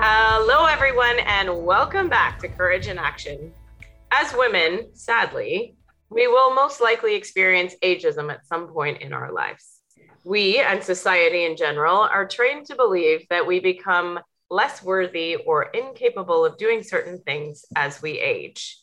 Hello, everyone, and welcome back to Courage in Action. As women, sadly, we will most likely experience ageism at some point in our lives. We and society in general are trained to believe that we become less worthy or incapable of doing certain things as we age.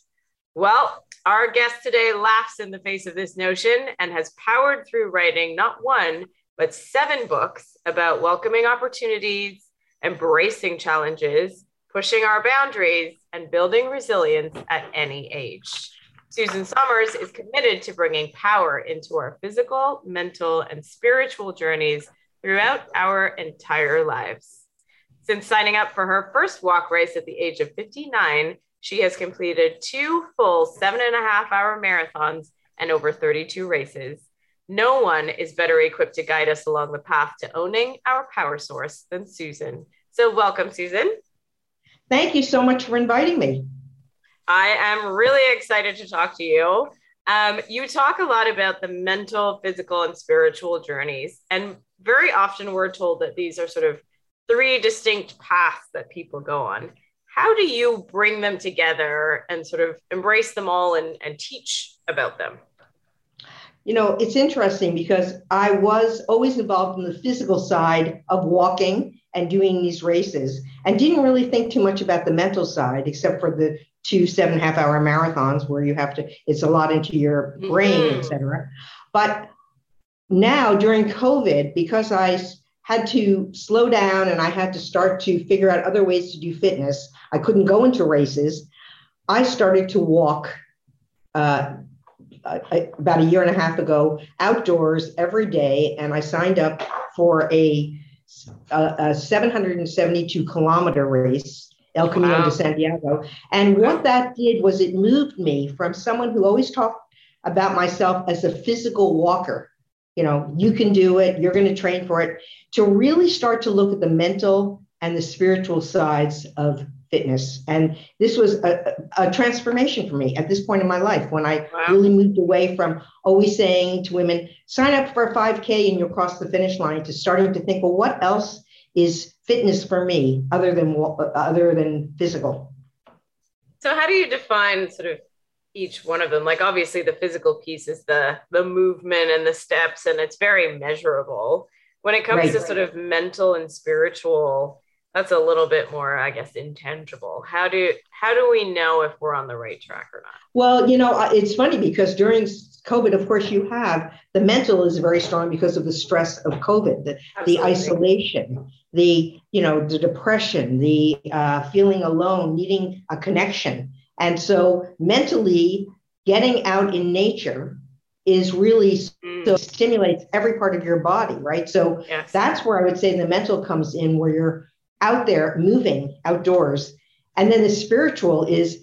Well, our guest today laughs in the face of this notion and has powered through writing not one, but seven books about welcoming opportunities embracing challenges, pushing our boundaries, and building resilience at any age. Susan Summers is committed to bringing power into our physical, mental, and spiritual journeys throughout our entire lives. Since signing up for her first walk race at the age of 59, she has completed two full seven and a half hour marathons and over 32 races. No one is better equipped to guide us along the path to owning our power source than Susan. So, welcome, Susan. Thank you so much for inviting me. I am really excited to talk to you. Um, you talk a lot about the mental, physical, and spiritual journeys. And very often we're told that these are sort of three distinct paths that people go on. How do you bring them together and sort of embrace them all and, and teach about them? You know, it's interesting because I was always involved in the physical side of walking and doing these races and didn't really think too much about the mental side except for the two seven and a half hour marathons where you have to it's a lot into your brain mm-hmm. etc but now during covid because i had to slow down and i had to start to figure out other ways to do fitness i couldn't go into races i started to walk uh, about a year and a half ago outdoors every day and i signed up for a a, a 772 kilometer race, El Camino wow. de Santiago. And what that did was it moved me from someone who always talked about myself as a physical walker. You know, you can do it, you're going to train for it, to really start to look at the mental and the spiritual sides of fitness. And this was a, a, transformation for me at this point in my life when I wow. really moved away from always saying to women, sign up for a 5K and you'll cross the finish line to starting to think, well, what else is fitness for me other than other than physical? So how do you define sort of each one of them? Like obviously the physical piece is the the movement and the steps and it's very measurable. When it comes right. to sort of mental and spiritual that's a little bit more i guess intangible. How do how do we know if we're on the right track or not? Well you know it's funny because during covid of course you have the mental is very strong because of the stress of covid the, the isolation the you know the depression the uh, feeling alone needing a connection. And so mentally getting out in nature is really mm. so stimulates every part of your body right? So yes. that's where i would say the mental comes in where you're out there moving outdoors. And then the spiritual is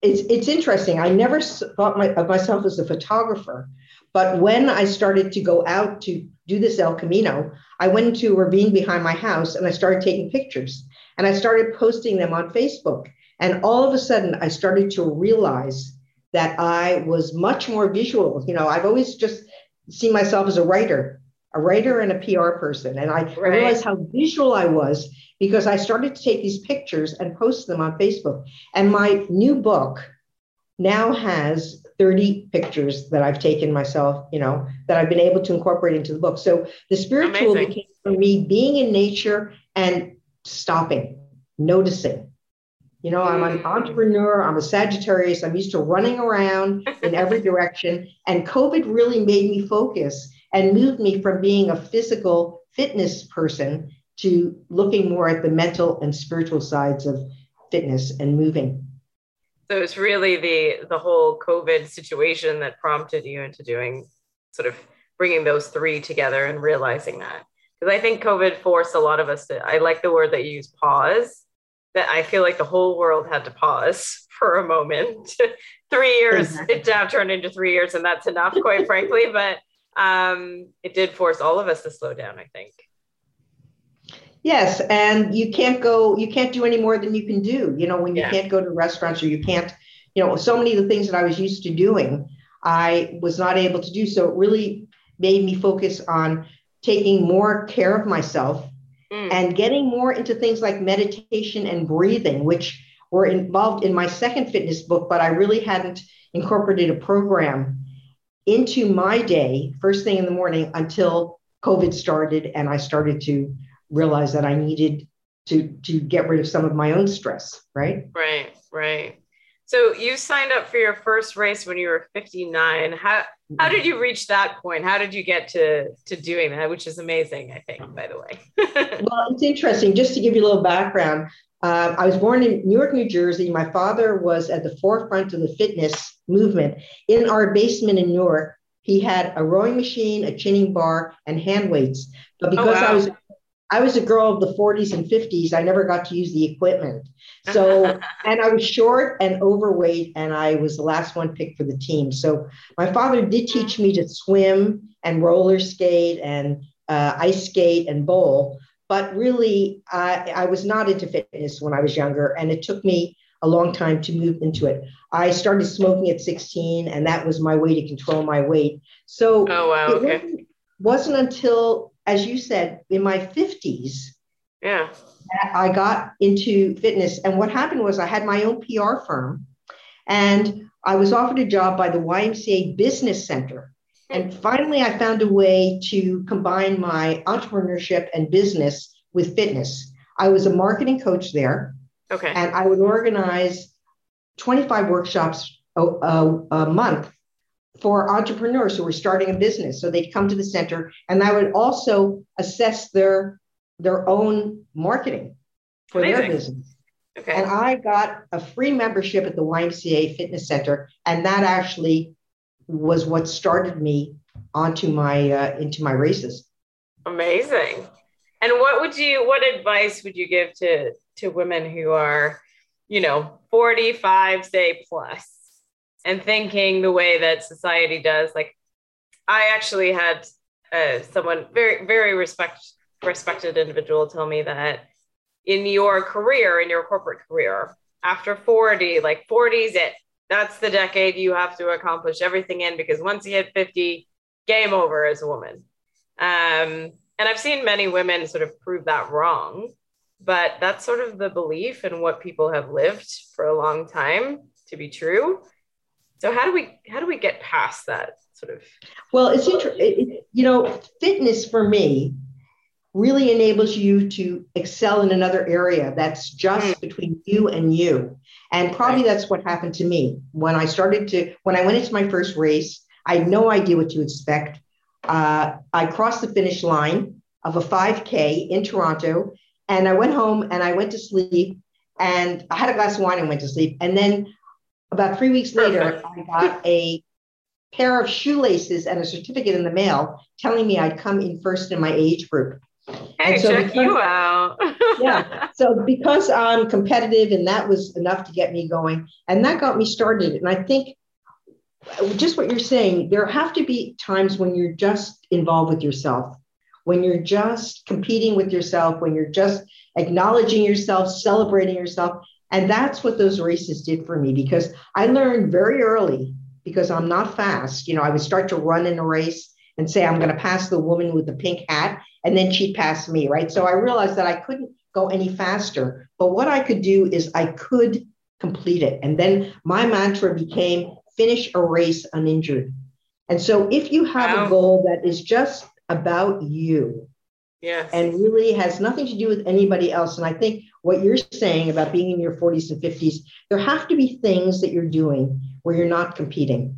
it's it's interesting. I never thought my, of myself as a photographer, but when I started to go out to do this El Camino, I went into a ravine behind my house and I started taking pictures and I started posting them on Facebook. And all of a sudden, I started to realize that I was much more visual. You know, I've always just seen myself as a writer, a writer and a PR person. And I, right. I realized how visual I was because I started to take these pictures and post them on Facebook. And my new book now has 30 pictures that I've taken myself, you know, that I've been able to incorporate into the book. So the spiritual Amazing. became for me being in nature and stopping, noticing. You know, I'm an mm. entrepreneur, I'm a Sagittarius, I'm used to running around in every direction. And COVID really made me focus and moved me from being a physical fitness person to looking more at the mental and spiritual sides of fitness and moving. So it's really the the whole COVID situation that prompted you into doing sort of bringing those three together and realizing that. Because I think COVID forced a lot of us to, I like the word that you use, pause, that I feel like the whole world had to pause for a moment. three years, it now turned into three years, and that's enough, quite frankly. But um, it did force all of us to slow down, I think. Yes, and you can't go, you can't do any more than you can do. You know, when you yeah. can't go to restaurants or you can't, you know, so many of the things that I was used to doing, I was not able to do. So it really made me focus on taking more care of myself mm. and getting more into things like meditation and breathing, which were involved in my second fitness book, but I really hadn't incorporated a program into my day first thing in the morning until COVID started and I started to realize that I needed to to get rid of some of my own stress, right? Right, right. So you signed up for your first race when you were 59. How how did you reach that point? How did you get to to doing that? Which is amazing, I think, by the way. well, it's interesting. Just to give you a little background, uh, I was born in Newark, New Jersey. My father was at the forefront of the fitness movement. In our basement in Newark, he had a rowing machine, a chinning bar, and hand weights. But oh, because oh, wow. I was I was a girl of the 40s and 50s. I never got to use the equipment. So, and I was short and overweight, and I was the last one picked for the team. So, my father did teach me to swim and roller skate and uh, ice skate and bowl. But really, I, I was not into fitness when I was younger, and it took me a long time to move into it. I started smoking at 16, and that was my way to control my weight. So, oh, wow, it okay. wasn't, wasn't until as you said, in my 50s, yeah, I got into fitness. And what happened was I had my own PR firm and I was offered a job by the YMCA Business Center. And finally, I found a way to combine my entrepreneurship and business with fitness. I was a marketing coach there. Okay. And I would organize 25 workshops a, a, a month for entrepreneurs who were starting a business. So they'd come to the center and I would also assess their their own marketing for Amazing. their business. Okay. And I got a free membership at the YMCA Fitness Center, and that actually was what started me onto my uh, into my races. Amazing. And what would you what advice would you give to to women who are, you know, 45 say plus and thinking the way that society does. Like, I actually had uh, someone very, very respect respected individual tell me that in your career, in your corporate career, after 40, like 40 is it. That's the decade you have to accomplish everything in because once you hit 50, game over as a woman. Um, and I've seen many women sort of prove that wrong, but that's sort of the belief and what people have lived for a long time to be true. So how do we how do we get past that sort of? Well, it's interesting. You know, fitness for me really enables you to excel in another area that's just mm. between you and you. And probably that's what happened to me when I started to when I went into my first race. I had no idea what to expect. Uh, I crossed the finish line of a 5K in Toronto, and I went home and I went to sleep. And I had a glass of wine and went to sleep. And then about three weeks later, I got a pair of shoelaces and a certificate in the mail telling me I'd come in first in my age group. Hey, so check because, you out. yeah. So because I'm competitive and that was enough to get me going. And that got me started. And I think just what you're saying, there have to be times when you're just involved with yourself, when you're just competing with yourself, when you're just acknowledging yourself, celebrating yourself. And that's what those races did for me because I learned very early because I'm not fast. You know, I would start to run in a race and say, I'm going to pass the woman with the pink hat, and then she'd pass me, right? So I realized that I couldn't go any faster. But what I could do is I could complete it. And then my mantra became finish a race uninjured. And so if you have wow. a goal that is just about you, Yes. And really has nothing to do with anybody else. And I think what you're saying about being in your 40s and 50s, there have to be things that you're doing where you're not competing.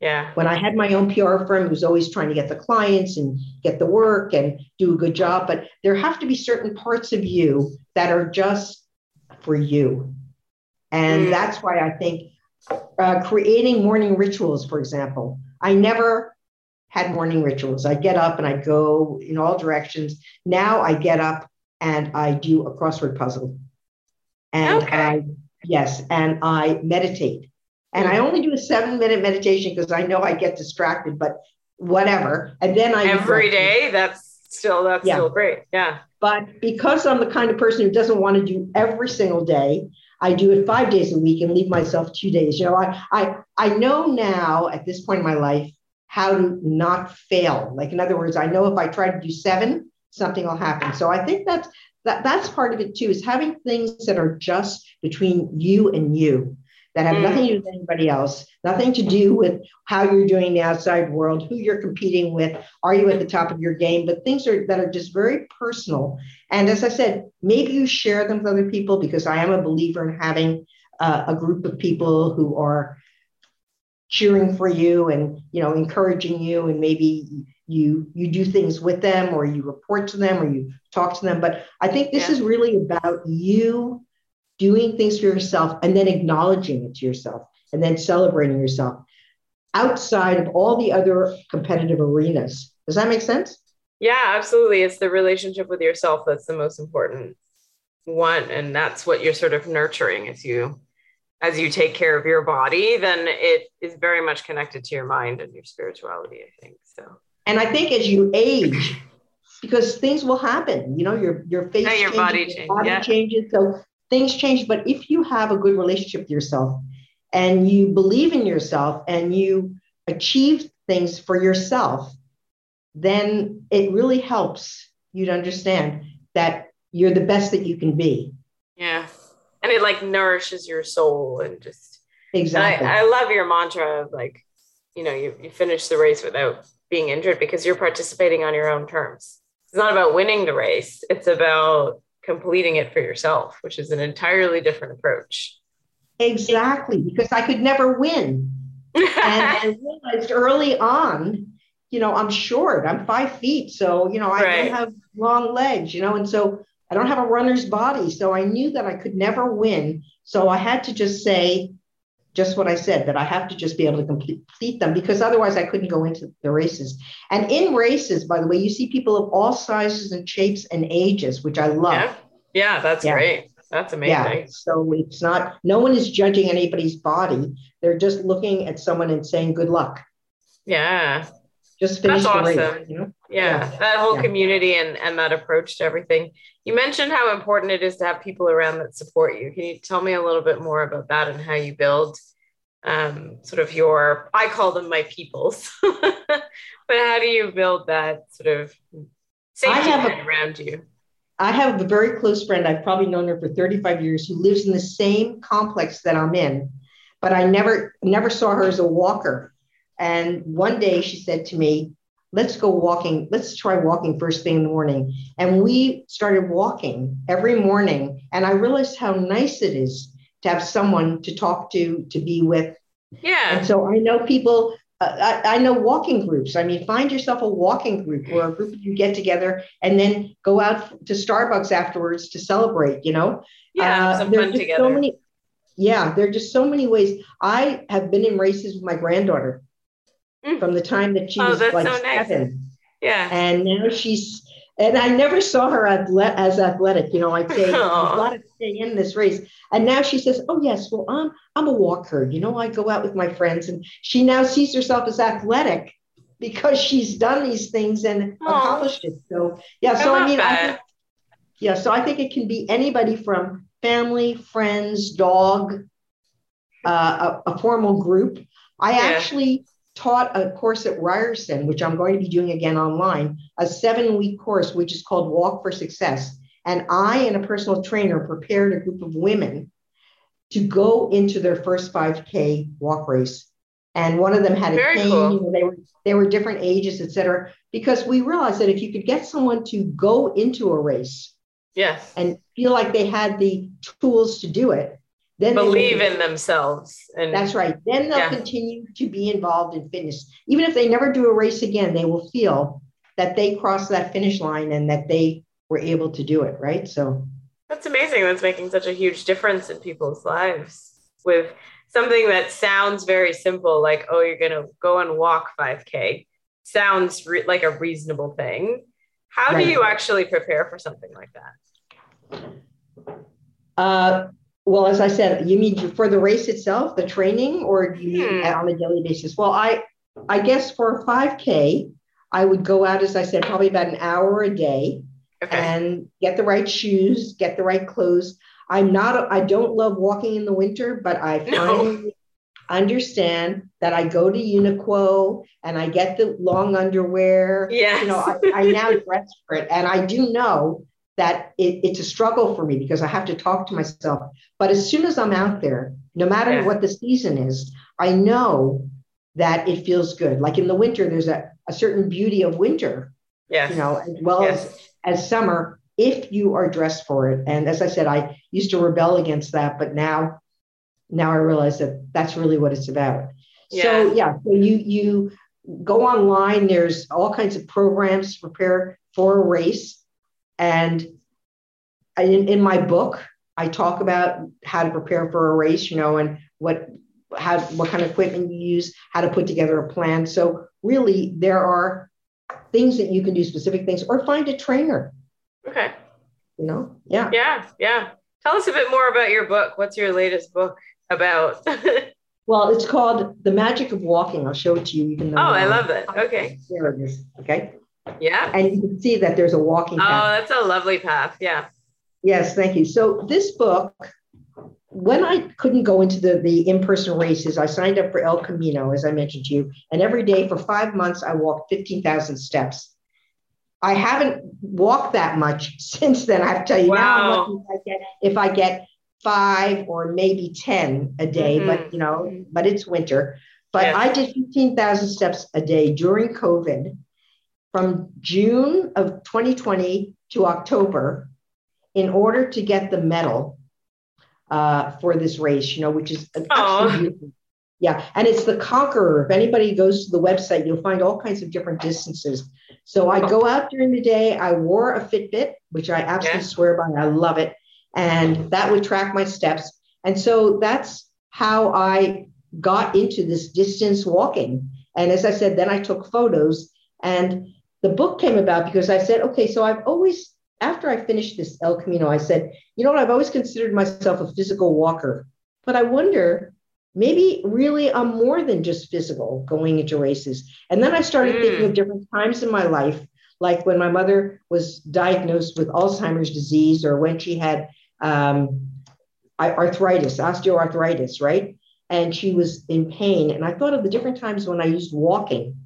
Yeah. When I had my own PR firm, it was always trying to get the clients and get the work and do a good job. But there have to be certain parts of you that are just for you. And mm. that's why I think uh, creating morning rituals, for example, I never had morning rituals. I'd get up and I'd go in all directions. Now I get up and I do a crossword puzzle. and Okay. I yes, and I meditate. And I mm-hmm. only do a seven minute meditation because I know I get distracted, but whatever. And then I Every day, that's still that's Yeah. still great. Yeah. But because I'm the kind of person who doesn't want to do every single day, I do it five days a week and leave myself two days. You know, I I I know now at this point in my life how to not fail. Like in other words, I know if I try to do seven, something will happen. So I think that's that that's part of it too, is having things that are just between you and you, that have Mm. nothing to do with anybody else, nothing to do with how you're doing in the outside world, who you're competing with, are you at the top of your game, but things are that are just very personal. And as I said, maybe you share them with other people because I am a believer in having uh, a group of people who are cheering for you and you know encouraging you and maybe you you do things with them or you report to them or you talk to them but i think this Yeah. is really about you doing things for yourself and then acknowledging it to yourself and then celebrating yourself outside of all the other competitive arenas does that make sense Yeah, absolutely. It's the relationship with yourself that's the most important one. And that's what you're sort of nurturing as you as you take care of your body, then it is very much connected to your mind and your spirituality, I think. So and i think as you age because things will happen you know your your face Yeah, your changes, body your body yeah. changes so things change but if you have a good relationship with yourself and you believe in yourself and you achieve things for yourself then it really helps you to understand that you're the best that you can be yeah. And it like nourishes your soul and just and exactly I, I love your mantra of like, you know, you, you finish the race without being injured because you're participating on your own terms. It's not about winning the race, it's about completing it for yourself, which is an entirely different approach. exactly because i could never win and I realized early on, you know, I'm short. I'm five feet, so you know, I Right. don't have long legs, you know, and so I don't have a runner's body. So I knew that I could never win. So I had to just say, just what I said, that I have to just be able to complete, them because otherwise I couldn't go into the races. And in races, by the way, you see people of all sizes and shapes and ages, which I love. yeah. Yeah, that's Yeah. great. That's amazing. Yeah. So it's not, no one is judging anybody's body. They're just looking at someone and saying, good luck. Yeah. Just finish That's the race. You know? Yeah. That whole Yeah. community and, and that approach to everything. You mentioned how important it is to have people around that support you. Can you tell me a little bit more about that and how you build um, sort of your, I call them my peoples, but how do you build that sort of safety have a- around you? I have a very close friend. I've probably known her for 35 years who lives in the same complex that I'm in, but I never never saw her as a walker. And one day she said to me, let's go walking. Let's try walking first thing in the morning. And we started walking every morning. And I realized how nice it is to have someone to talk to, to be with. Yeah. And so I know people, uh, I, I know walking groups. I mean, find yourself a walking group or a group you get together and then go out to Starbucks afterwards to celebrate, you know? Yeah. uh, some fun together. So many, yeah, there are just so many ways. I have been in races with my granddaughter Mm. from the time that she Oh, was like so nice. seven. yeah. And now she's, and I never saw her athle- as athletic. You know, I'd say, you've Aw. got to stay in this race. And now she says, oh, yes, well, I'm, I'm a walker. You know, I go out with my friends. And she now sees herself as athletic because she's done these things and Aw. accomplished it. So, yeah, so I, love mean, I think, yeah, so I think it can be anybody from family, friends, dog, uh, a, a formal group. I Yeah. actually taught a course at Ryerson, which I'm going to be doing again online, a seven week course, which is called Walk for Success. And I and a personal trainer prepared a group of women to go into their first 5K walk race. And one of them had a Very cane, cool. you know, they were they were different ages, et cetera, because we realized that if you could get someone to go into a race Yes. and feel like they had the tools to do it, then Believe in themselves. And that's right. Then they'll Yeah. continue to be involved in fitness. Even if they never do a race again, they will feel that they crossed that finish line and that they were able to do it. Right. So, That's amazing. That's making such a huge difference in people's lives with something that sounds very simple, like, oh, you're going to go and walk 5K, sounds re- like a reasonable thing. How Right. do you actually prepare for something like that? uh, Well, as I said, you mean for the race itself, the training, or do you mean Hmm. on a daily basis? Well, I I guess for a 5K, I would go out, as I said, probably about an hour a day Okay. and get the right shoes, get the right clothes. I'm not, I don't love walking in the winter, but I No. finally understand that I go to Uniqlo and I get the long underwear. yes. You know, I, I now dress for it. And I do know that it, it's a struggle for me because I have to talk to myself. But as soon as I'm out there, no matter Yeah. what the season is, I know that it feels good. Like in the winter, there's a, a certain beauty of winter, yes. you know, as well as yes. as summer if you are dressed for it. And as I said, I used to rebel against that, but now, now I realize that that's really what it's about. So yeah, so you you go online. There's all kinds of programs to prepare for a race, and in, in my book, I talk about how to prepare for a race. You know, and what how what kind of equipment you use, how to put together a plan. So really, there are things that you can do, specific things, or find a trainer. Okay. You know, yeah. Yeah. Yeah. Tell us a bit more about your book. What's your latest book about? Well, it's called The Magic of Walking. I'll show it to you. Even though oh, I love that. Okay. There it is. Okay, Yeah. and you can see that there's a walking Oh, that's a lovely path. Yeah. Yes, thank you. So this book, when I couldn't go into the, the in-person races, I signed up for El Camino, as I mentioned to you, and every day for five months I walked 15,000 steps. I haven't walked that much since then. I have to tell you now, Wow. if I get if I get five or maybe 10 a day, Mhm. but you know, but it's winter. But Yes. I did 15,000 steps a day during COVID from June of 2020 to October in order to get the medal uh, for this race, you know, which is absolutely. Yeah, and it's the Conqueror. If anybody goes to the website, you'll find all kinds of different distances. So I go out during the day. I wore a Fitbit, which I absolutely Yeah. swear by. I love it, and that would track my steps. And so that's how I got into this distance walking. And as I said, then I took photos, and the book came about because I said, okay, so I've always, after I finished this El Camino, I said, you know what, I've always considered myself a physical walker, but I wonder maybe really I'm more than just physical going into races. And then I started Mm. thinking of different times in my life, like when my mother was diagnosed with Alzheimer's disease or when she had um, I- arthritis, osteoarthritis, right? And she was in pain. And I thought of the different times when I used walking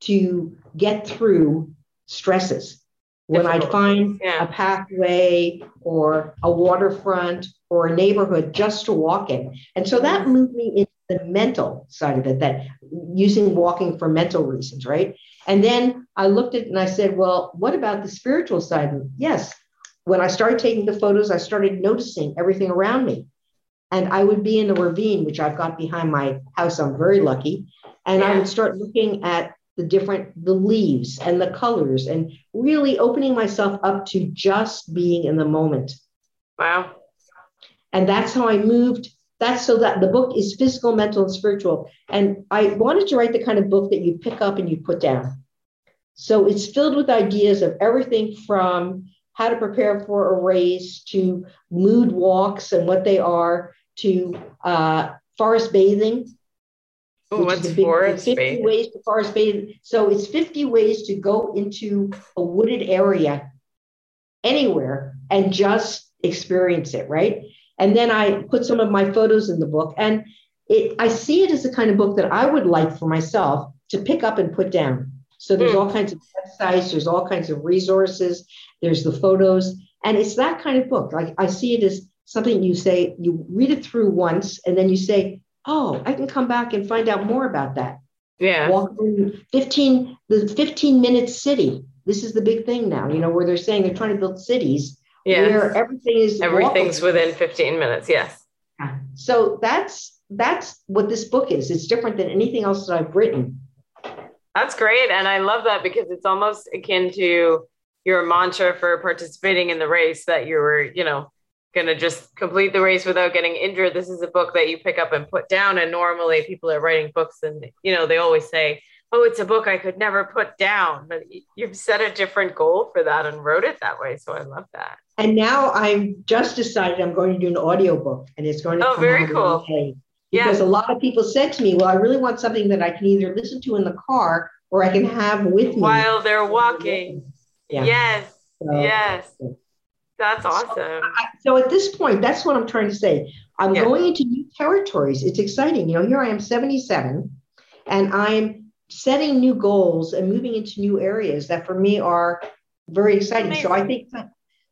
to get through stresses. When I'd find Yeah. a pathway or a waterfront or a neighborhood just to walk in. And so that mm-hmm. moved me into the mental side of it, that using walking for mental reasons, right? And then I looked at it and I said, well, what about the spiritual side? Yes. When I started taking the photos, I started noticing everything around me. And I would be in a ravine, which I've got behind my house. I'm very lucky. And I would start looking at the different the leaves and the colors and really opening myself up to just being in the moment. Wow. and that's how i moved. That's so that the book is physical mental and spiritual. And i wanted to write the kind of book that you pick up and you put down. So it's filled with ideas of everything from how to prepare for a race to mood walks and what they are to uh, forest bathing Is what's big- forest 50 bathing? ways to forest bathing. So it's 50 ways to go into a wooded area anywhere and just experience it, right? And then I put some of my photos in the book and it I see it as the kind of book that I would like for myself to pick up and put down. So there's Hmm. all kinds of websites, there's all kinds of resources, there's the photos, and it's that kind of book. Like I see it as something you say, you read it through once, and then you say, oh, I can come back and find out more about that. Yeah. Walk through 15, the 15 minute city. This is the big thing now, you know, where they're saying they're trying to build cities Yeah. where everything is Everything's walkable. within 15 minutes. Yes. So that's that's what this book is. It's different than anything else that I've written. That's great. And I love that because it's almost akin to your mantra for participating in the race that you were, you know, going to just complete the race without getting injured. This is a book that you pick up and put down. And normally people are writing books and, you know, they always say oh, it's a book I could never put down. But you've set a different goal for that and wrote it that way. So I love that. And now I'm just decided I'm going to do an audiobook and it's going to oh, come very cool. Because yeah. a lot of people said to me, well, I really want something that I can either listen to in the car or I can have with me while they're walking. Yeah. Yes. So, yes. That's awesome. So, so, at this point, that's what I'm trying to say. I'm yeah. going into new territories. It's exciting. You know, here I am 77 and I'm setting new goals and moving into new areas that for me are very exciting. Amazing. So I think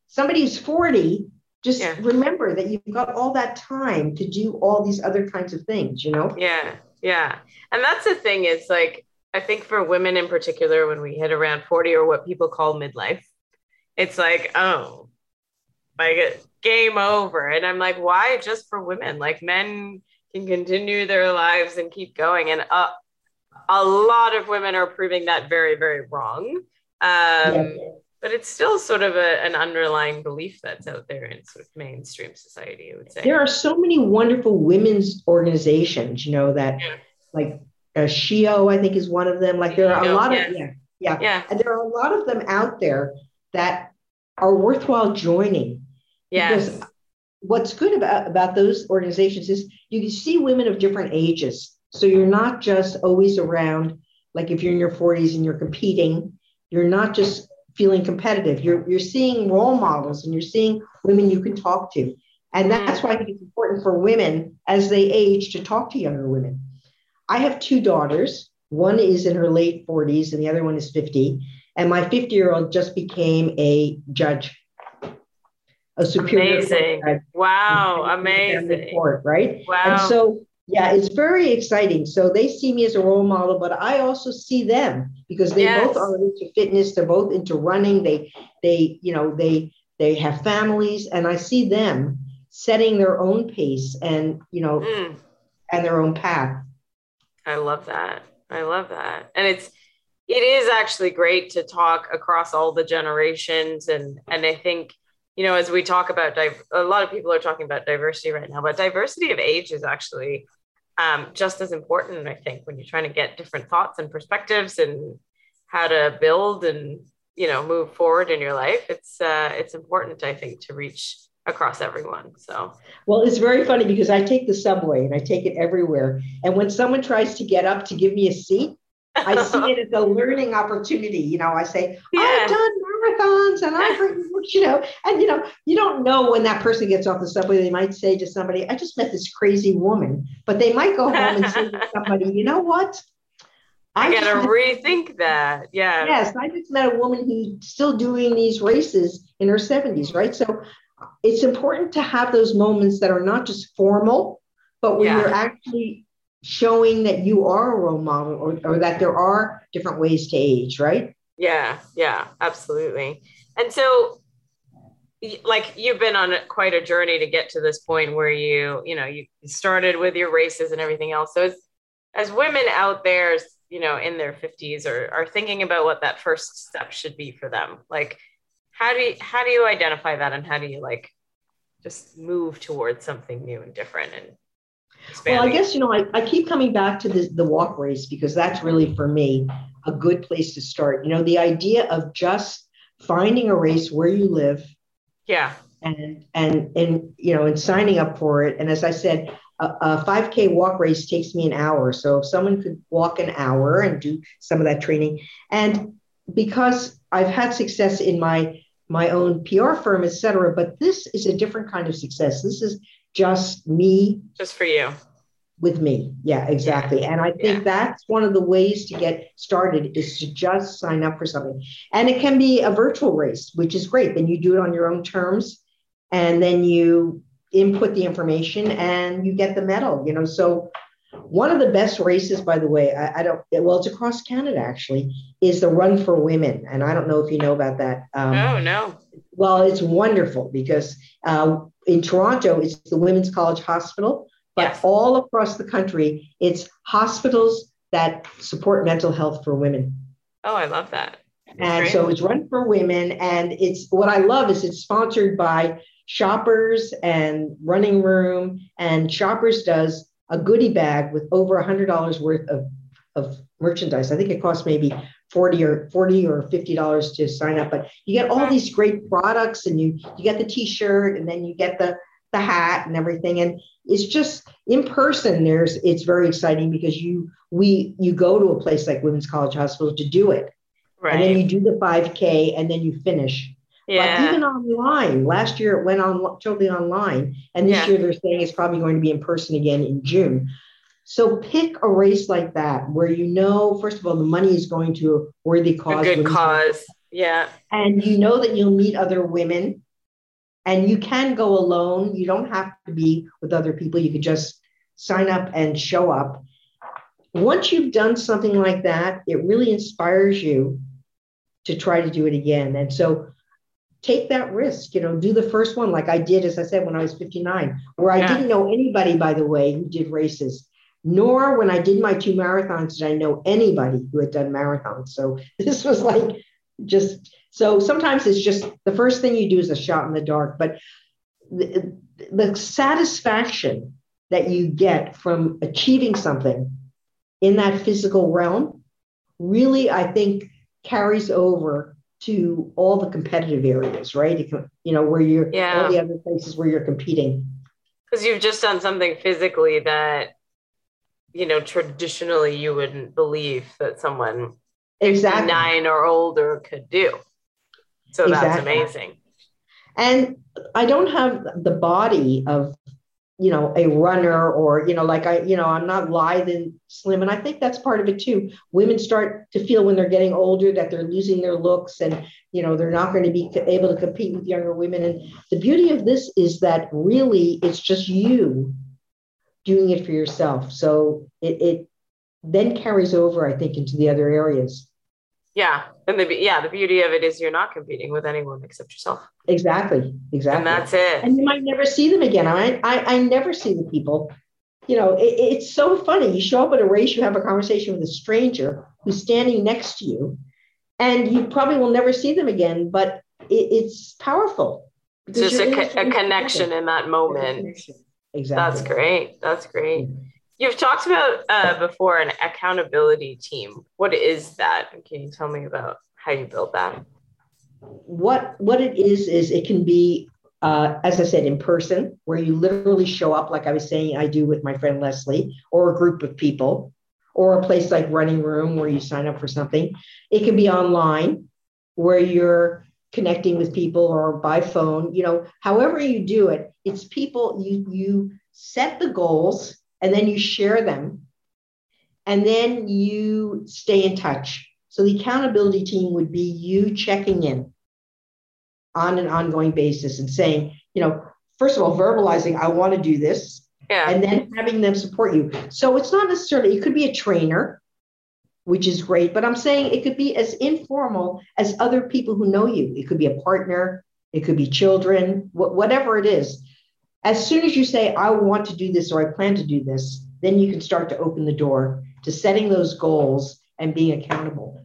somebody who's 40, just yeah. remember that you've got all that time to do all these other kinds of things, you know? Yeah. Yeah. And that's the thing is like, I think for women in particular, when we hit around 40 or what people call midlife, it's like, oh, like game over. And I'm like, why just for women? Like men can continue their lives and keep going. And uh, a lot of women are proving that very, very wrong. Um, yeah. But it's still sort of a, an underlying belief that's out there in sort of mainstream society, I would say. There are so many wonderful women's organizations, you know, that yeah. like uh, SheEO, I think, is one of them. Like there are a lot of, yeah, yeah, yeah. And there are a lot of them out there that are worthwhile joining. Yes. Because what's good about, about those organizations is you can see women of different ages so you're not just always around, like if you're in your 40s and you're competing, you're not just feeling competitive. You're, you're seeing role models and you're seeing women you can talk to. And mm-hmm. that's why I think it's important for women as they age to talk to younger women. I have two daughters. One is in her late 40s and the other one is 50. And my 50 year old just became a judge, a superior. Amazing. Wow. Amazing. Court, right? Wow. And so yeah, it's very exciting. So they see me as a role model, but I also see them because they yes. both are into fitness. They're both into running. They, they, you know, they they have families, and I see them setting their own pace and you know, mm. and their own path. I love that. I love that, and it's it is actually great to talk across all the generations, and and I think you know, as we talk about, div- a lot of people are talking about diversity right now, but diversity of age is actually um, just as important, I think, when you're trying to get different thoughts and perspectives and how to build and you know move forward in your life. It's uh, it's important, I think, to reach across everyone. So well, it's very funny because I take the subway and I take it everywhere, and when someone tries to get up to give me a seat, I see it as a learning opportunity. You know, I say, yeah. I've done marathons and I've written books, you know, and you know, you don't know when that person gets off the subway, they might say to somebody, I just met this crazy woman, but they might go home and say to somebody, you know what? I, I gotta rethink that. Yeah. Yes, I just met a woman who's still doing these races in her 70s, right? So it's important to have those moments that are not just formal, but when yeah. you're actually showing that you are a role model or, or that there are different ways to age, right? Yeah, yeah, absolutely. And so like you've been on quite a journey to get to this point where you, you know, you started with your races and everything else. So as as women out there, you know, in their 50s or are thinking about what that first step should be for them, like how do you how do you identify that and how do you like just move towards something new and different and well, I guess, you know, I, I keep coming back to the, the walk race because that's really for me a good place to start. You know, the idea of just finding a race where you live. Yeah. And, and, and, you know, and signing up for it. And as I said, a, a 5K walk race takes me an hour. So if someone could walk an hour and do some of that training, and because I've had success in my my own PR firm, et cetera, but this is a different kind of success. This is just me. Just for you. With me. Yeah, exactly. Yeah. And I think yeah. that's one of the ways to get started is to just sign up for something. And it can be a virtual race, which is great. Then you do it on your own terms and then you input the information and you get the medal, you know. So one of the best races, by the way, I, I, don't, well, it's across Canada actually, is the Run for Women. And I don't know if you know about that. Um, oh, no. Well, it's wonderful because uh, in Toronto, it's the Women's College Hospital, but yes. all across the country, it's hospitals that support mental health for women. Oh, I love that. That's and great. so it's run for women. And it's what I love is it's sponsored by Shoppers and Running Room. And Shoppers does a goodie bag with over $100 worth of, of merchandise. I think it costs maybe 40 or 40 or 50 dollars to sign up, but you get all these great products and you you get the t-shirt and then you get the the hat and everything. And it's just in person, there's it's very exciting because you we you go to a place like Women's College Hospital to do it. Right. And then you do the 5K and then you finish. Yeah. But even online, last year it went on totally online, and this yeah. year they're saying it's probably going to be in person again in June. So pick a race like that where you know, first of all, the money is going to a worthy cause. A good cause. Yeah. And you know that you'll meet other women and you can go alone. You don't have to be with other people. You could just sign up and show up. Once you've done something like that, it really inspires you to try to do it again. And so take that risk, you know, do the first one like I did, as I said, when I was 59, where I yeah. didn't know anybody, by the way, who did races. Nor when I did my two marathons did I know anybody who had done marathons. So this was like just so sometimes it's just the first thing you do is a shot in the dark, but the, the satisfaction that you get from achieving something in that physical realm really, I think, carries over to all the competitive areas, right? You know, where you're yeah. all the other places where you're competing. Because you've just done something physically that, you know, traditionally you wouldn't believe that someone exactly nine or older could do. So exactly. that's amazing. And I don't have the body of, you know, a runner or, you know, like I, you know, I'm not lithe and slim. And I think that's part of it too. Women start to feel when they're getting older that they're losing their looks and, you know, they're not going to be able to compete with younger women. And the beauty of this is that really it's just you doing it for yourself. So it, it then carries over, I think, into the other areas. Yeah. And the yeah, the beauty of it is you're not competing with anyone except yourself. Exactly. Exactly. And that's it. And you might never see them again. I I, I never see the people. You know, it, it's so funny. You show up at a race, you have a conversation with a stranger who's standing next to you, and you probably will never see them again, but it, it's powerful. It's just a, a connection in that moment. Exactly. That's great. That's great. You've talked about uh, before an accountability team. What is that? Can you tell me about how you build that? What what it is is it can be, uh, as I said, in person, where you literally show up, like I was saying, I do with my friend Leslie, or a group of people, or a place like Running Room where you sign up for something. It can be online, where you're connecting with people, or by phone. You know, however you do it, it's people. You you set the goals and then you share them and then you stay in touch. So the accountability team would be you checking in on an ongoing basis and saying, you know, first of all, verbalizing, I want to do this. Yeah. And then having them support you. So it's not necessarily, it could be a trainer, which is great, but I'm saying it could be as informal as other people who know you. It could be a partner, it could be children, wh- whatever it is. As soon as you say, I want to do this or I plan to do this, then you can start to open the door to setting those goals and being accountable.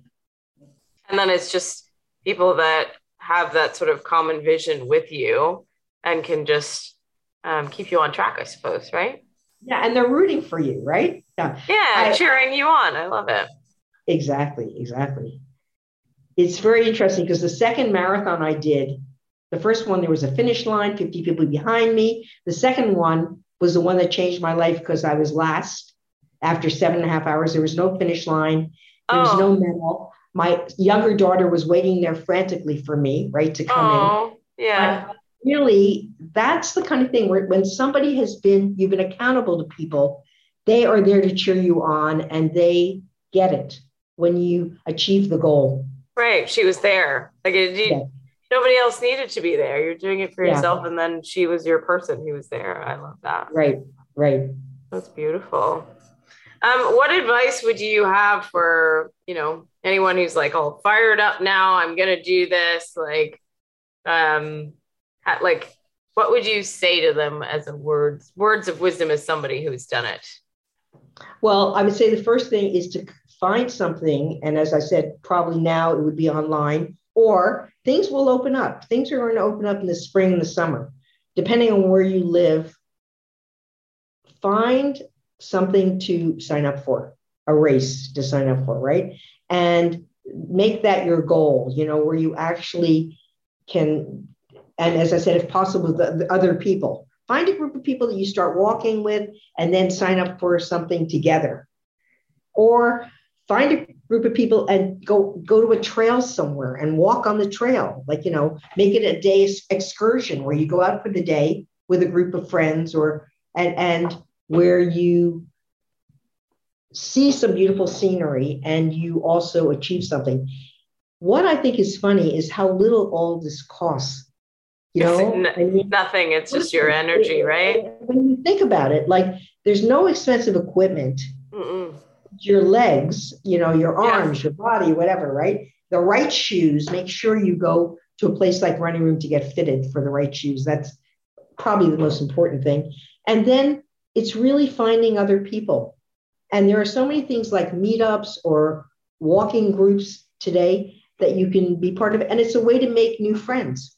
And then it's just people that have that sort of common vision with you and can just um, keep you on track, I suppose, right? Yeah, and they're rooting for you, right? Yeah, yeah, I, cheering you on. I love it. Exactly, exactly. It's very interesting because the second marathon I did, the first one, there was a finish line, 50 people behind me. The second one was the one that changed my life because I was last after seven and a half hours. There was no finish line, there was oh. no medal. My younger daughter was waiting there frantically for me, right, to come oh, in. Yeah. But really, that's the kind of thing where when somebody has been, you've been accountable to people, they are there to cheer you on and they get it when you achieve the goal. Right. She was there. Like, it, yeah nobody else needed to be there. You're doing it for yeah. yourself, and then she was your person who was there. I love that. Right, right. That's beautiful. Um, what advice would you have for you know anyone who's like, all fired up now. I'm gonna do this." Like, um, like what would you say to them as a words words of wisdom as somebody who's done it? Well, I would say the first thing is to find something, and as I said, probably now it would be online or things will open up. Things are going to open up in the spring and the summer, depending on where you live. Find something to sign up for. a race to sign up for, right? And make that your goal, you know, where you actually can, and as I said, if possible, the, the other people. Find a group of people that you start walking with and then sign up for something together. Or find a group of people and go go to a trail somewhere and walk on the trail. Like you know make it a day excursion where you go out for the day with a group of friends or and and where you see some beautiful scenery and you also achieve something. What i think is funny is how little all this costs you know? n- I mean, nothing. It's just your energy right? When you think about it like there's no expensive equipment Mm-mm your legs, you know, your arms, your body, whatever, right? The right shoes, make sure you go to a place like running room to get fitted for the right shoes. That's probably the most important thing. And then it's really finding other people. And there are so many things like meetups or walking groups today that you can be part of. And it's a way to make new friends.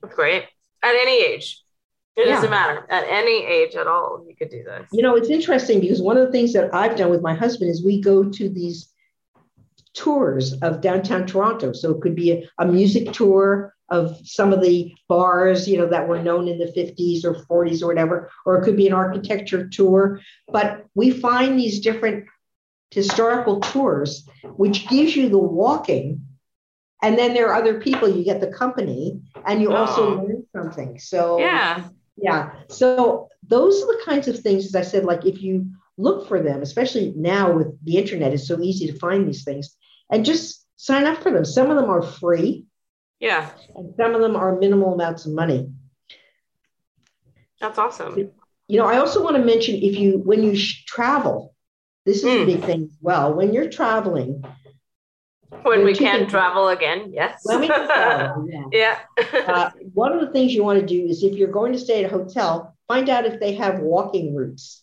Great. At any age. It yeah. doesn't matter at any age at all. You could do this. You know, it's interesting because one of the things that I've done with my husband is we go to these tours of downtown Toronto. So it could be a, a music tour of some of the bars, you know, that were known in the 50s or 40s or whatever, or it could be an architecture tour. But we find these different historical tours, which gives you the walking. And then there are other people, you get the company, and you also oh. learn something. So yeah, yeah. So those are the kinds of things, as I said, like if you look for them, especially now with the internet, it's so easy to find these things and just sign up for them. Some of them are free. Yeah. And some of them are minimal amounts of money. That's awesome. You know, I also want to mention if you, when you travel, this is mm. a hmm. big thing as well. When you're traveling, when we can travel again, yes. When we can travel, yeah. yeah. uh, one of the things you want to do is if you're going to stay at a hotel, find out if they have walking routes.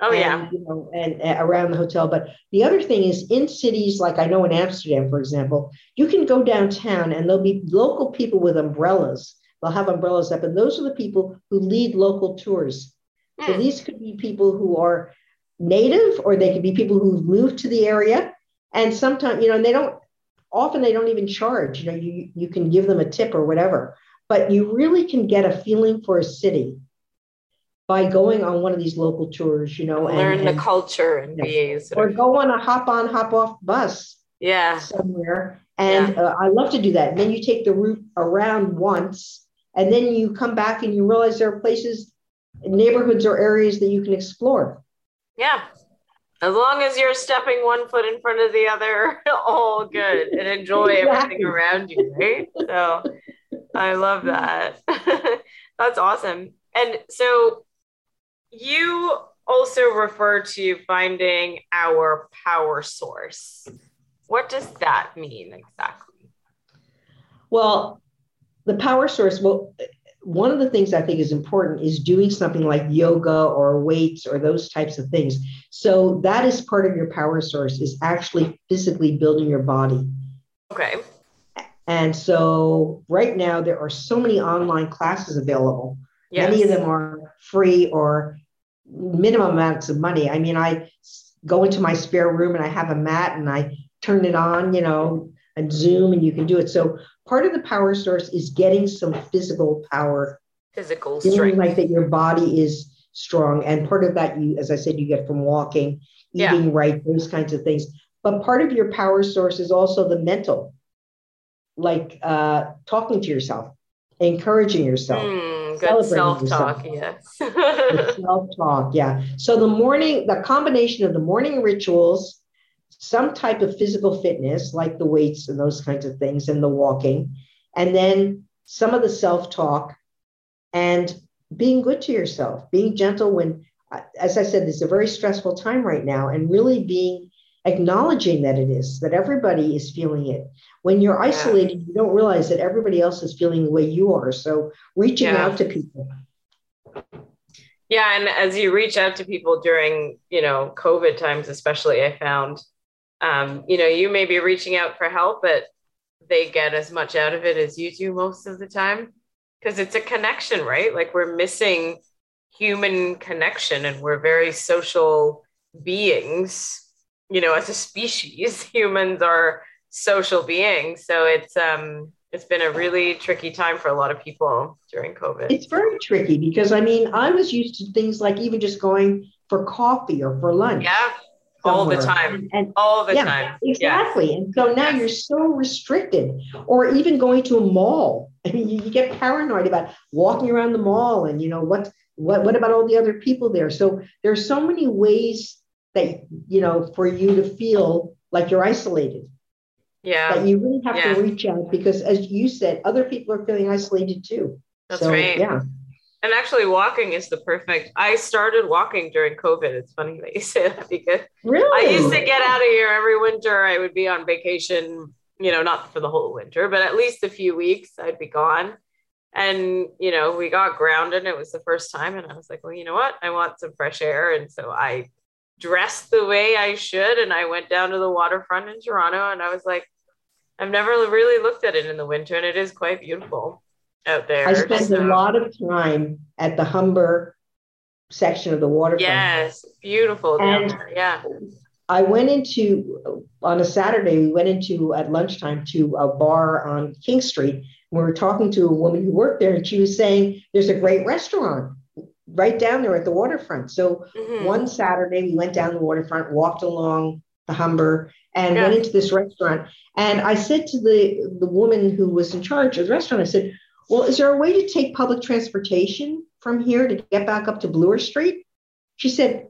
Oh and, yeah. You know, and uh, around the hotel. But the other thing is in cities like I know in Amsterdam, for example, you can go downtown and there'll be local people with umbrellas. They'll have umbrellas up, and those are the people who lead local tours. Mm. So hmm. these could be people who are native, or they could be people who've moved to the area and sometimes you know and they don't often they don't even charge you know you you can give them a tip or whatever. But you really can get a feeling for a city by going on one of these local tours you know learn and, the and, culture and be or go on a hop on hop off bus yeah. somewhere. And yeah. uh, i love to do that. And then you take the route around once and then you come back and you realize there are places neighborhoods or areas that you can explore. Yeah as long as you're stepping one foot in front of the other, all good and enjoy exactly. everything around you, right? So I love that. That's awesome. And so you also refer to finding our power source. What does that mean exactly? Well, the power source, well, one of the things I think is important is doing something like yoga or weights or those types of things. So that is part of your power source is actually physically building your body. Okay. And so right now there are so many online classes available. Yes. Many of them are free or minimum amounts of money. I mean, I go into my spare room and I have a mat and I turn it on, you know, and Zoom and you can do it. So part of the power source is getting some physical power, physical strength, like that your body is strong. And part of that, you, as I said, you get from walking, eating yeah. right, those kinds of things. But part of your power source is also the mental, like uh, talking to yourself, encouraging yourself. Mm, good self-talk, yes. self-talk, yeah. So the morning, the combination of the morning rituals some type of physical fitness, like the weights and those kinds of things, and the walking, and then some of the self talk and being good to yourself, being gentle when, as I said, this is a very stressful time right now, and really being acknowledging that it is, that everybody is feeling it. When you're isolated, yeah. you don't realize that everybody else is feeling the way you are. So reaching yeah. out to people. Yeah, and as you reach out to people during, you know, COVID times, especially, I found um, you know, you may be reaching out for help, but they get as much out of it as you do most of the time because it's a connection, right? Like we're missing human connection and we're very social beings. You know, as a species, humans are social beings. So it's um it's been a really tricky time for a lot of people during COVID. It's very tricky because I mean, I was used to things like even just going for coffee or for lunch. Yeah. All the time. And all the yeah, time. Exactly. Yes. And so now yes. you're so restricted. Or even going to a mall. I mean, you, you get paranoid about walking around the mall and you know what what what about all the other people there? So there's so many ways that you know for you to feel like you're isolated yeah that you really have yeah. to reach out because as you said other people are feeling isolated too that's so, right yeah and actually walking is the perfect i started walking during covid. It's funny that you say that because really? i used to get out of here every winter. I would be on vacation you know not for the whole winter but at least a few weeks i'd be gone. And you know we got grounded it was the first time. And i was like well you know what? I want some fresh air. And so i dressed the way i should and i went down to the waterfront in toronto. And i was like I've never really looked at it in the winter, and it is quite beautiful out there. I spent so. a lot of time at the Humber section of the waterfront. Yes, beautiful. And yeah. I went into on a Saturday. We went into at lunchtime to a bar on King Street. We were talking to a woman who worked there, and she was saying there's a great restaurant right down there at the waterfront. So mm-hmm. one Saturday we went down the waterfront, walked along the Humber, and yeah. went into this restaurant. And I said to the, the woman who was in charge of the restaurant, I said, Well, is there a way to take public transportation from here to get back up to Bloor Street? She said,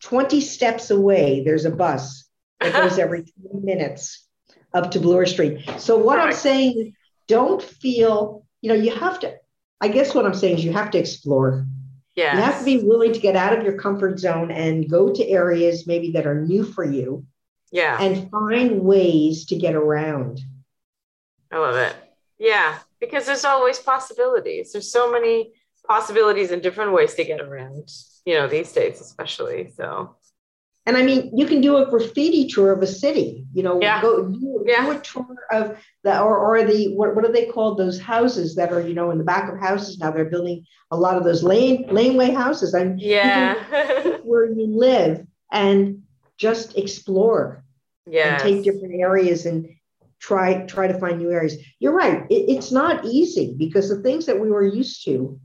20 steps away, there's a bus that goes every 20 minutes up to Bloor Street. So, what right. I'm saying is, don't feel, you know, you have to, I guess what I'm saying is you have to explore. Yeah. You have to be willing to get out of your comfort zone and go to areas maybe that are new for you yeah. And find ways to get around. I love it. Yeah. Because there's always possibilities. There's so many possibilities and different ways to get around, you know, these days, especially. So, and I mean, you can do a graffiti tour of a city, you know, yeah. go do, yeah. do a tour of the, or, or the, what, what are they called? Those houses that are, you know, in the back of houses. Now they're building a lot of those lane, laneway houses. And yeah, where you live and just explore yeah and take different areas and try try to find new areas you're right it, it's not easy because the things that we were used to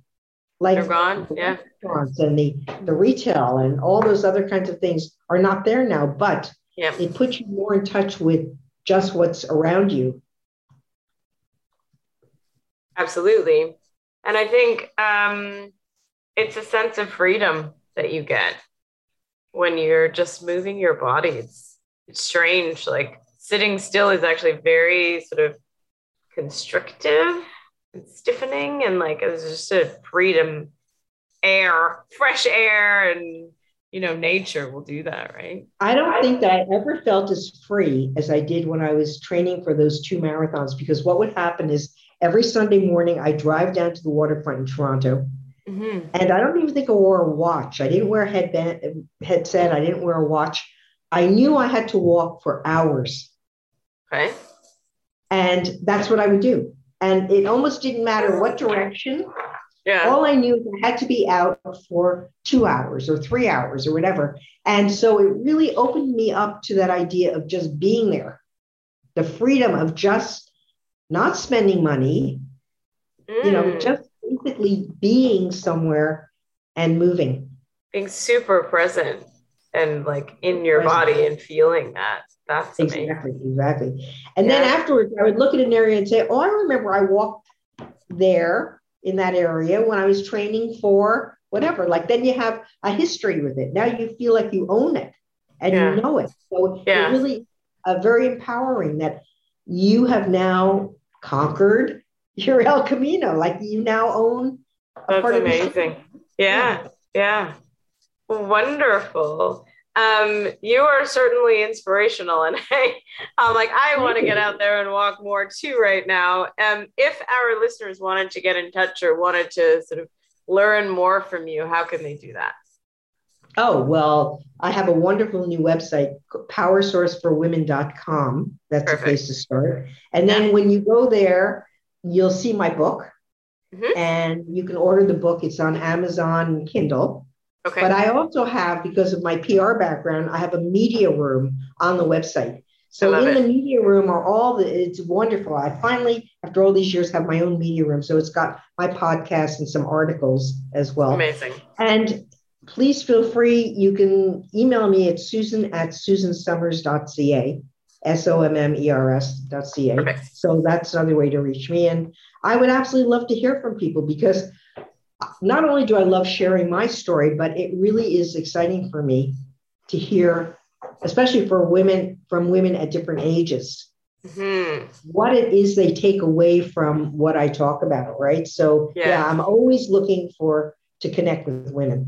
like They're gone yeah restaurants and the the retail and all those other kinds of things are not there now but yeah. it puts you more in touch with just what's around you absolutely and i think um, it's a sense of freedom that you get when you're just moving your body. It's, it's strange. Like sitting still is actually very sort of constrictive and stiffening, and like it's just a freedom, air, fresh air, and you know, nature will do that, right? I don't think that I ever felt as free as I did when I was training for those two marathons because what would happen is every Sunday morning I drive down to the waterfront in Toronto Mm-hmm. And I don't even think I wore a watch. I didn't wear a headband, headset. I didn't wear a watch. I knew I had to walk for hours. Okay. And that's what I would do. And it almost didn't matter what direction. Yeah. All I knew is I had to be out for two hours or three hours or whatever. And so it really opened me up to that idea of just being there, the freedom of just not spending money, mm. you know, mm. just basically being somewhere and moving. Being super present and like in your body and feeling that. That's amazing. exactly exactly. And yeah. then afterwards, I would look at an area and say, "Oh, I remember I walked there in that area when I was training for whatever." Like then you have a history with it. Now you feel like you own it and yeah. you know it. So yeah. it's really uh, very empowering that you have now conquered you're El Camino. Like you now own. That's amazing. Yeah, yeah, wonderful. Um, you are certainly inspirational, and I, I'm like, I want to get out there and walk more too right now. Um, if our listeners wanted to get in touch or wanted to sort of learn more from you, how can they do that? Oh, well, I have a wonderful new website, powersourceforwomen.com. That's Perfect. a place to start. And then when you go there, you'll see my book mm-hmm. and you can order the book. It's on Amazon Kindle. Okay. But I also have, because of my PR background, I have a media room on the website. So in it. the media room are all the, it's wonderful. I finally, after all these years, have my own media room. So it's got my podcast and some articles as well. Amazing. And please feel free. You can email me at susan at susansommers.ca, S O M M E R S.ca. So that's another way to reach me. And I would absolutely love to hear from people because not only do I love sharing my story, but it really is exciting for me to hear, especially for women from women at different ages, Mhm. what it is they take away from what I talk about, right? So Yeah. yeah, I'm always looking for to connect with women.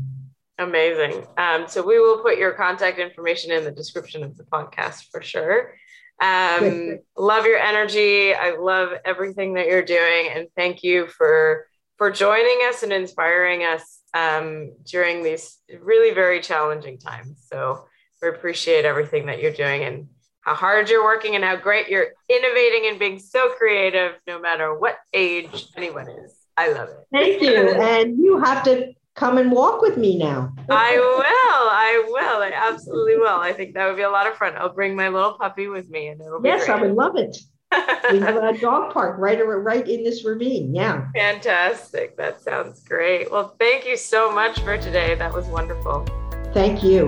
Amazing. Um, so we will put your contact information in the description of the podcast for sure. Um, love your energy. I love everything that you're doing, and thank you for for joining us and inspiring us um, during these really very challenging times. So we appreciate everything that you're doing and how hard you're working and how great you're innovating and being so creative, no matter what age anyone is. I love it. Thank you. and you have to come and walk with me now. I will. I will. I absolutely will. I think that would be a lot of fun. I'll bring my little puppy with me, and it'll be Yes, I would love it. We have a dog park right right in this ravine. Yeah. Fantastic. That sounds great. Well, thank you so much for today. That was wonderful. Thank you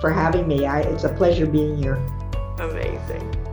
for having me. I, it's a pleasure being here. Amazing.